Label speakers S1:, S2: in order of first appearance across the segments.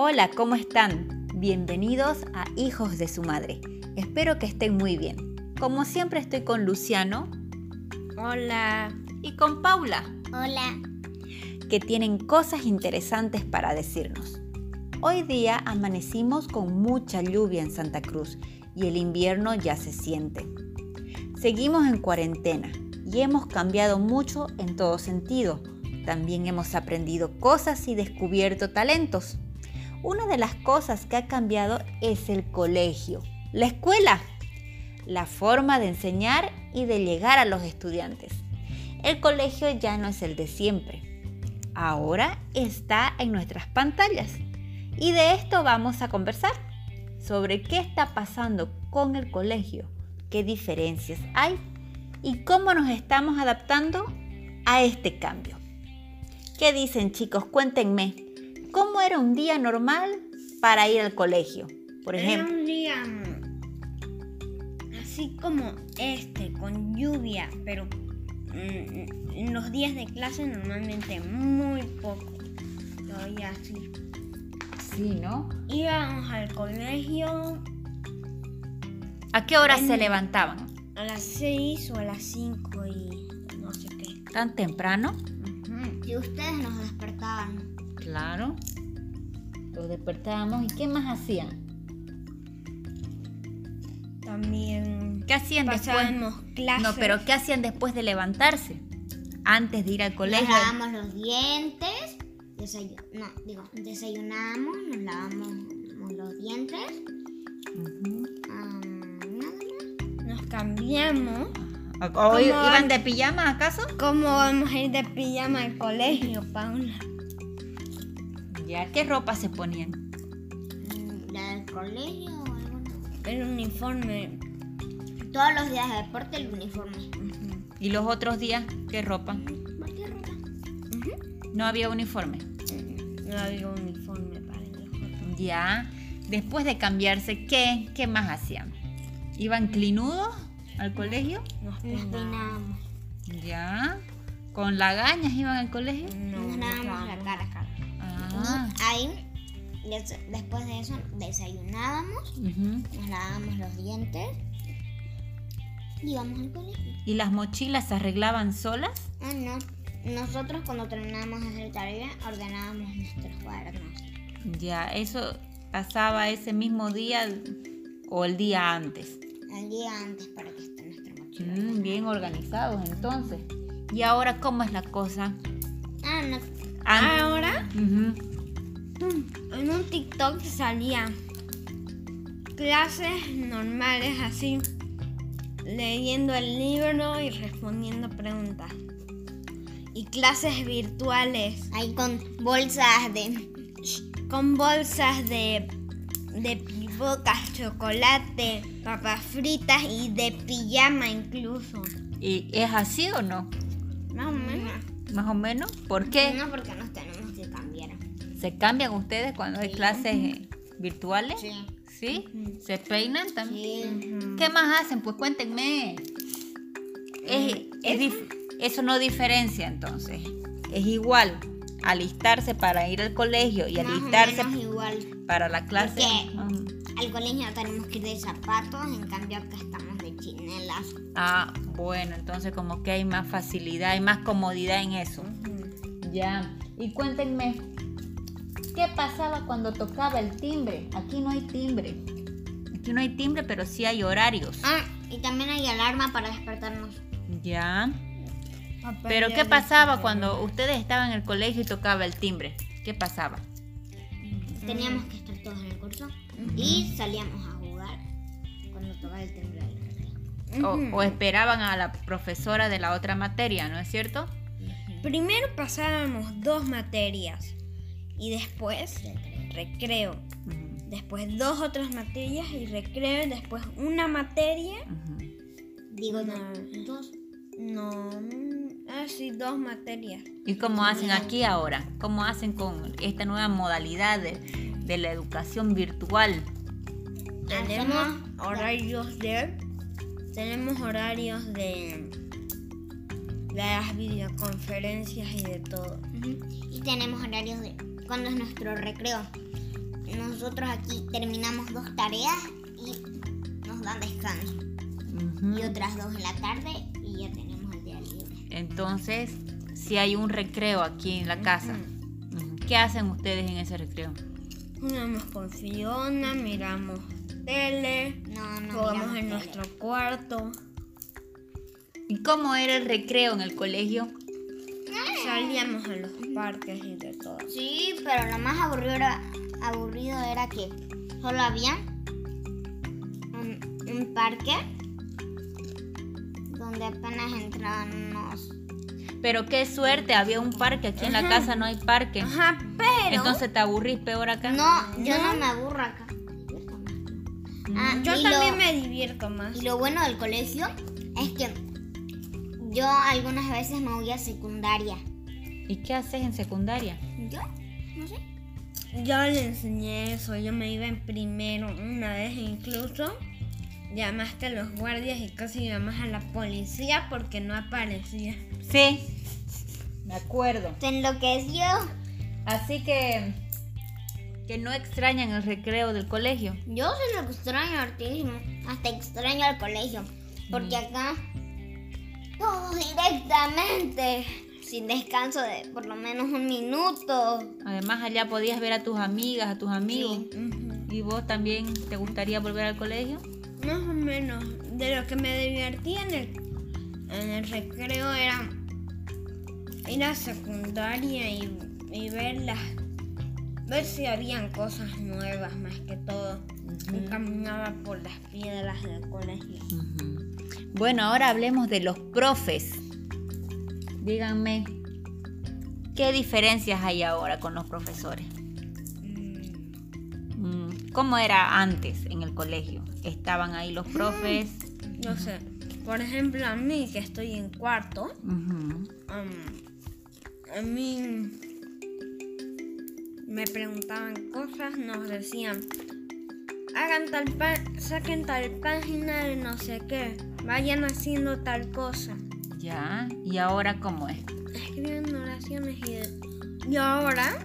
S1: Hola, ¿cómo están? Bienvenidos a Hijos de su Madre. Espero que estén muy bien. Como siempre estoy con Luciano.
S2: Hola.
S1: Y con Paula.
S3: Hola.
S1: Que tienen cosas interesantes para decirnos. Hoy día amanecimos con mucha lluvia en Santa Cruz y el invierno ya se siente. Seguimos en cuarentena y hemos cambiado mucho en todo sentido. También hemos aprendido cosas y descubierto talentos. Una de las cosas que ha cambiado es el colegio, la escuela, la forma de enseñar y de llegar a los estudiantes. El colegio ya no es el de siempre. Ahora está en nuestras pantallas. Y de esto vamos a conversar, sobre qué está pasando con el colegio, qué diferencias hay y cómo nos estamos adaptando a este cambio. ¿Qué dicen chicos? Cuéntenme, ¿cómo era un día normal para ir al colegio? Por ejemplo.
S2: Era un día así como este, con lluvia, pero mm, en los días de clase normalmente muy poco. Todavía así.
S1: Sí, ¿no?
S2: Íbamos al colegio
S1: ¿A qué hora
S2: En-
S1: se levantaban?
S2: a las 6 o a las 5 y no sé qué.
S1: ¿Tan temprano?
S2: Ujú.
S3: Y ustedes nos despertaban.
S1: Claro. Los despertábamos y ¿qué más hacían?
S2: También
S1: ¿Qué hacían después?
S2: pasábamos clases.
S1: No, pero ¿qué hacían después de levantarse? Antes de ir al
S3: Nos
S1: colegio.
S3: lavamos los dientes. No, digo, desayunamos, nos lavamos los dientes. Nada más.
S2: Nos cambiamos.
S1: ¿O
S2: ¿Cómo
S1: iban de pijama acaso?
S2: ¿Cómo vamos a ir de pijama al colegio, Paula?
S1: Ya, ¿qué ropa se ponían?
S3: Mm, ¿La del colegio o algo?
S2: El uniforme.
S3: Todos los días de deporte el uniforme.
S1: ¿Y los otros días qué ropa?
S3: Cualquier ropa.
S1: No había uniforme.
S2: No había uniforme para otros.
S1: Ya. Después de cambiarse, ¿qué, qué más hacían? ¿Iban clinudos al colegio?
S2: Nos peinábamos.
S1: Ya. ¿Con lagañas iban al colegio?
S2: No,
S3: Nos lavábamos la cara.
S1: Ah.
S3: Y ahí, des- después de eso, desayunábamos, nos lavábamos los dientes y íbamos al colegio.
S1: ¿Y las mochilas se arreglaban solas?
S3: Ah, no. Nosotros cuando terminábamos de hacer tarea ordenábamos nuestros cuadernos.
S1: Ya, eso pasaba ese mismo día o el día antes.
S3: El día antes para que esté nuestra mochila.
S1: Mm, bien organizados entonces. ¿Y ahora cómo es la cosa?
S3: Ah, no.
S2: Ahora. En un TikTok salía clases normales así, leyendo el libro y respondiendo preguntas. Y clases virtuales
S3: Ahí con bolsas de.
S2: con bolsas de, de pibocas, chocolate, papas fritas y de pijama incluso.
S1: ¿Y es así o no?
S2: Más o menos.
S1: Más o menos. ¿Por qué?
S3: No, porque cambiar.
S1: ¿Se cambian ustedes cuando hay clases eh, virtuales?
S3: Sí.
S1: ¿Sí? ¿Se peinan también?
S3: Sí.
S1: ¿Qué más hacen? Pues cuéntenme. Es- es dif- eso no diferencia entonces. Es igual alistarse para ir al colegio y alistarse
S3: igual.
S1: para la clase.
S3: Porque-. Al colegio tenemos que ir de zapatos, en cambio acá estamos de chinelas.
S1: Ah, bueno, entonces como que hay más facilidad, hay más comodidad en eso. Ya. Y cuéntenme, ¿qué pasaba cuando tocaba el timbre? Aquí no hay timbre. Aquí no hay timbre, pero sí hay horarios.
S3: Ah, y también hay alarma para despertarnos.
S1: Ya.
S2: Papá
S1: Pero ¿qué pasaba cuando ustedes estaban en el colegio y tocaba el timbre? ¿Qué pasaba?
S3: Teníamos que estar todos en el curso y salíamos a jugar cuando tocaba el timbre del.
S1: O, o esperaban a la profesora de la otra materia, ¿no es cierto?
S2: Primero pasábamos dos materias y después recreo. Después dos otras materias y recreo. y Después una materia.
S3: Digo,
S2: No.
S3: dos.
S2: No, mm, ah, sí, dos materias.
S1: ¿Y cómo hacen aquí ahora? ¿Cómo hacen con esta nueva modalidad de, de la educación virtual?
S2: Tenemos horarios de. Tenemos horarios de. De las videoconferencias y de todo.
S3: Y tenemos horarios de cuando es nuestro recreo. nosotros aquí terminamos dos tareas y nos dan descanso. Y otras dos en la tarde y ya tenemos el día libre.
S1: Entonces, si hay un recreo aquí en la casa, ujú, ¿qué hacen ustedes en ese recreo?
S2: Jugamos con Fiona, miramos tele,
S3: No, no.
S2: jugamos en
S3: tele.
S2: nuestro cuarto,
S1: ¿Y cómo era el recreo en el colegio?
S2: Salíamos a los parques y de todo.
S3: Sí, pero lo más aburrido era, aburrido era que solo había un, un parque donde apenas entraban unos...
S1: Pero qué suerte, había un parque, aquí en la
S2: Ajá.
S1: casa no hay parque.
S2: Ajá, pero
S1: Entonces te aburrís peor acá.
S3: No, yo
S2: No.
S3: no me aburro acá. Ah,
S2: yo
S3: y
S2: también
S3: lo-
S2: me divierto más.
S3: Y lo bueno del colegio es que yo algunas veces me voy a secundaria.
S1: ¿Y qué haces en secundaria?
S3: ¿Yo? No sé.
S2: Yo le enseñé eso, yo me iba en primero una vez incluso. Llamaste a los guardias y casi llamas a la policía porque no aparecía.
S1: Sí, me acuerdo.
S3: Se enloqueció.
S1: Así que que no extrañan el recreo del colegio.
S3: Yo soy lo extraño hartísimo. Hasta extraño al colegio. Porque acá todo directamente. Sin descanso de por lo menos un minuto.
S1: Además allá podías ver a tus amigas, a tus amigos.
S2: Ujú.
S1: ¿Y vos también te gustaría volver al colegio?
S2: Más o menos. De lo que me divertía en el, en el recreo era ir a secundaria y, y ver las ver si habían cosas nuevas más que todo. Y caminaba por las piedras del colegio.
S1: Bueno, ahora hablemos de los profes. Díganme, ¿qué diferencias hay ahora con los profesores? Mm, ¿Cómo era antes en el colegio? ¿Estaban ahí los profes?
S2: No sé. Por ejemplo, a mí que estoy en cuarto, a mí me preguntaban cosas, nos decían, hagan tal pa- saquen tal página de no sé qué, vayan haciendo tal cosa,
S1: Ya, ¿y ahora cómo es?
S2: escriben oraciones y, de- y ahora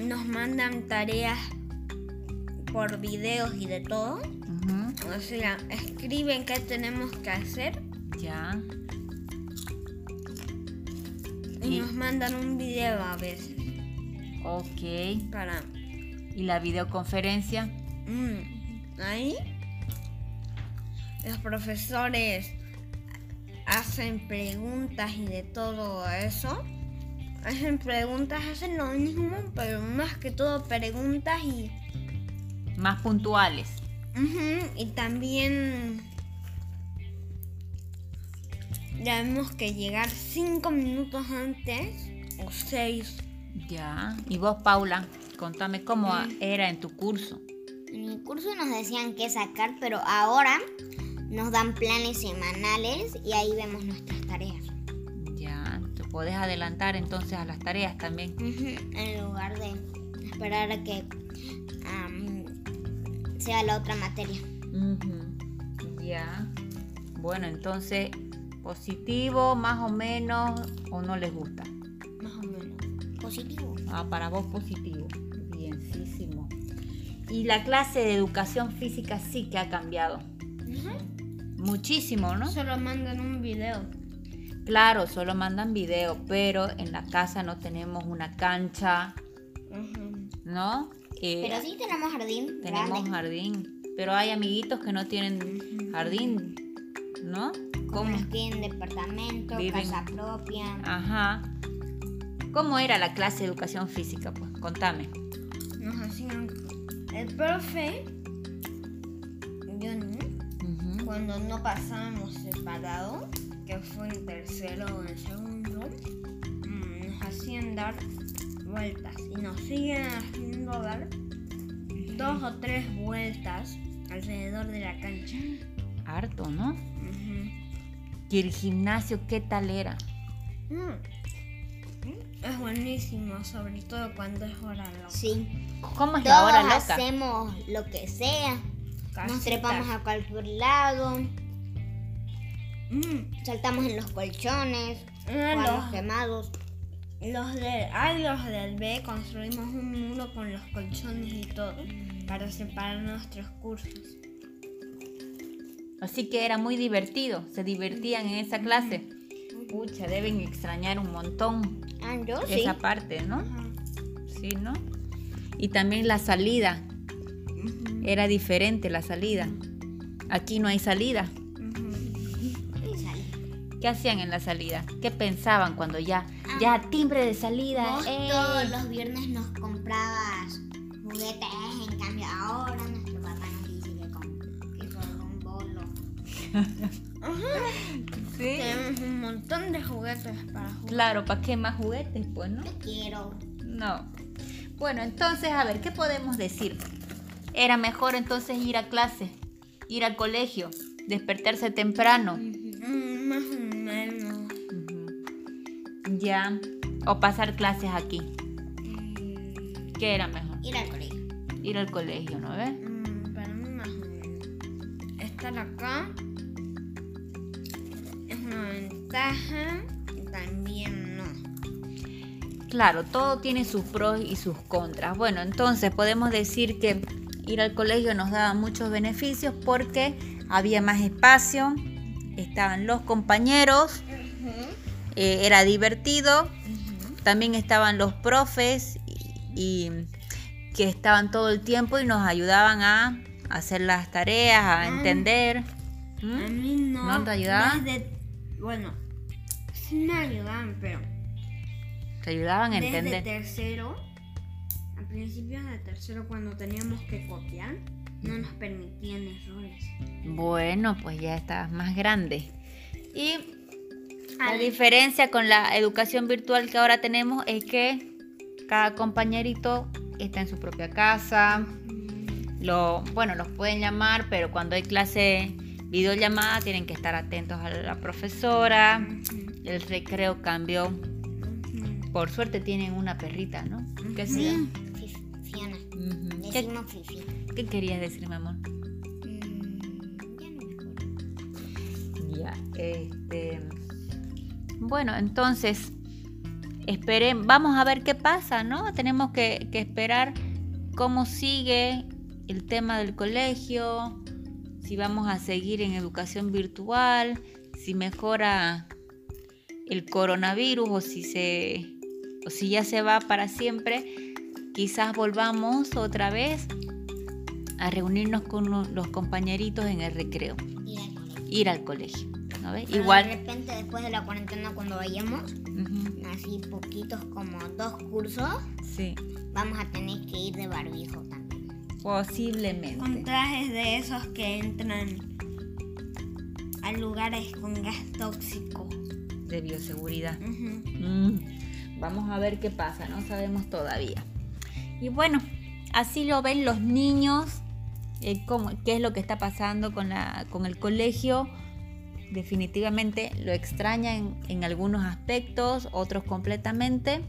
S2: nos mandan tareas por videos y de todo. O sea, escriben qué tenemos que hacer
S1: Ya,
S2: y
S1: Y-
S2: nos mandan un video a veces
S1: ok.
S2: para
S1: ¿Y la videoconferencia?
S2: Mm, ahí los profesores hacen preguntas y de todo eso. Hacen preguntas, hacen lo mismo, pero más que todo preguntas y,
S1: Más puntuales.
S2: Ujú, y también tenemos que llegar cinco minutos antes o seis.
S1: Ya. ¿Y vos, Paula? Contame cómo
S2: Mm.
S1: era en tu curso.
S3: En mi curso nos decían qué sacar, pero ahora nos dan planes semanales y ahí vemos nuestras tareas.
S1: Ya, te podés adelantar entonces a las tareas también.
S3: En lugar de esperar a que am, sea la otra materia.
S1: Ya. Bueno, entonces, positivo, más o menos, o no les gusta.
S2: Más o menos.
S3: Positivo.
S1: Ah, para vos positivo. Bienísimo. Y la clase de educación física sí que ha cambiado. Muchísimo, ¿no?
S2: Solo mandan un video.
S1: Claro, solo mandan video, pero en la casa no tenemos una cancha. ¿no? Eh,
S3: Pero sí tenemos jardín
S1: tenemos
S3: grande.
S1: jardín. Pero hay amiguitos que no tienen jardín, ¿no?
S3: Como
S1: ¿Cómo?
S3: los que viven en departamento,
S1: Viven-
S3: casa propia.
S1: Ajá. ¿Cómo era la clase de educación física? Pues contame.
S2: Nos hacían. El profe. Yo no. Cuando no pasábamos separado, que fue en tercero o en segundo, mm, nos hacían dar vueltas y nos siguen haciendo dar dos o tres vueltas alrededor de la cancha.
S1: Harto, ¿no? ¿Y el gimnasio qué tal era?
S2: Mm. Es buenísimo, sobre todo cuando es hora loca.
S3: Sí.
S1: ¿Cómo es la
S3: Todos
S1: hora loca?
S3: hacemos lo que sea. Nos
S2: Casitas.
S3: trepamos a cualquier lado.
S2: Mm.
S3: Saltamos en los colchones. Jugamos
S2: los-
S3: quemados.
S2: Los del A y los del B construimos un muro con los colchones y todo para separar nuestros cursos.
S1: Así que era muy divertido, se divertían en esa clase. Pucha, deben extrañar un montón
S3: Ah, yo sí.
S1: esa parte, ¿no?
S2: Ajá.
S1: Sí, ¿no? Y también la salida, era diferente la salida. Aquí no hay salida. ¿Qué hacían en la salida? ¿Qué pensaban cuando ya, ya timbre de salida?
S3: Vos
S1: ¡eh!
S3: todos los viernes nos comprabas juguetes, en cambio ahora nuestro papá nos dice que, solo un bolo.
S1: Sí.
S2: Tenemos un montón de juguetes para jugar.
S1: Claro, ¿para qué más juguetes? Pues, ¿no?
S3: Yo quiero.
S1: No. Bueno, entonces, a ver, ¿qué podemos decir? Era mejor entonces ir a clase, ir al colegio, despertarse temprano.
S2: Mm, Más o menos.
S1: Ya. O pasar clases aquí. ¿Qué era mejor?
S3: Ir al colegio.
S1: Ir al colegio, ¿no ves?
S2: Mm, Para mí más o menos. Estar acá es una ventaja también no.
S1: Claro, todo tiene sus pros y sus contras. Bueno, entonces podemos decir que ir al colegio nos daba muchos beneficios porque había más espacio, estaban los compañeros, eh, era divertido, también estaban los profes y, y que estaban todo el tiempo y nos ayudaban a hacer las tareas, a entender. ¿Mm?
S2: A mí no.
S1: ¿No te ayudaban?
S2: desde- bueno, sí me ayudaban, pero
S1: Te ayudaban a
S2: desde
S1: entender.
S2: Tercero, a principios de tercero cuando teníamos que copiar, no nos permitían errores.
S1: Bueno, pues ya estabas más grande. Y la
S3: Al-
S1: diferencia con la educación virtual que ahora tenemos es que cada compañerito está en su propia casa. Lo, bueno, los pueden llamar, pero cuando hay clase videollamada tienen que estar atentos a la profesora. El recreo cambió. Por suerte tienen una perrita, ¿no? ¿Qué, se
S3: Fiona.
S1: Ujú. ¿Qué,
S3: Fifi.
S1: qué querías decir, mi amor?
S3: Mm, ya no me acuerdo.
S1: Ya, este. Bueno, entonces, esperen, vamos a ver qué pasa, ¿no? Tenemos que, que esperar cómo sigue el tema del colegio, si vamos a seguir en educación virtual, si mejora el coronavirus o si se o si ya se va para siempre, quizás volvamos otra vez a reunirnos con lo- los compañeritos en el recreo,
S3: Ir al colegio.
S1: ir al colegio, ¿no ves?
S3: Pero
S1: Igual.
S3: De repente, después de la cuarentena, cuando vayamos, así poquitos como dos cursos,
S1: Sí,
S3: vamos a tener que ir de barbijo también.
S1: posiblemente.
S2: Con trajes de esos que entran a lugares con gas tóxico.
S1: De bioseguridad. Mm, Vamos a ver qué pasa, no sabemos todavía. Y bueno, así lo ven los niños, eh, cómo- qué es lo que está pasando con, la, con el colegio. Definitivamente lo extrañan en algunos aspectos, otros completamente.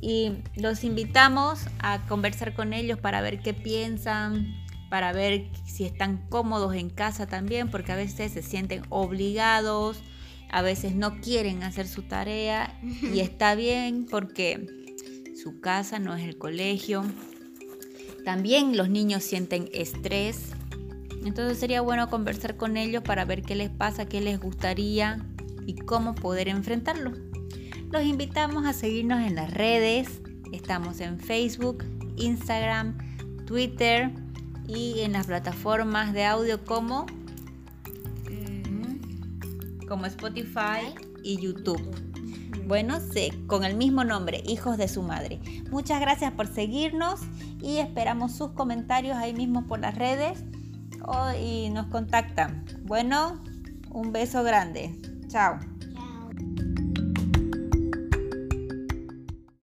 S1: Y los invitamos a conversar con ellos para ver qué piensan, para ver si están cómodos en casa también, porque a veces se sienten obligados, a veces no quieren hacer su tarea y está bien porque su casa no es el colegio. También los niños sienten estrés. Entonces sería bueno conversar con ellos para ver qué les pasa, qué les gustaría y cómo poder enfrentarlo. Los invitamos a seguirnos en las redes. Estamos en Facebook, Instagram, Twitter y en las plataformas de audio como, como Spotify y YouTube. Bueno, sí, con el mismo nombre, Hijos de su Madre. Muchas gracias por seguirnos y esperamos sus comentarios ahí mismo por las redes o- y nos contactan. Bueno, un beso grande. Chao.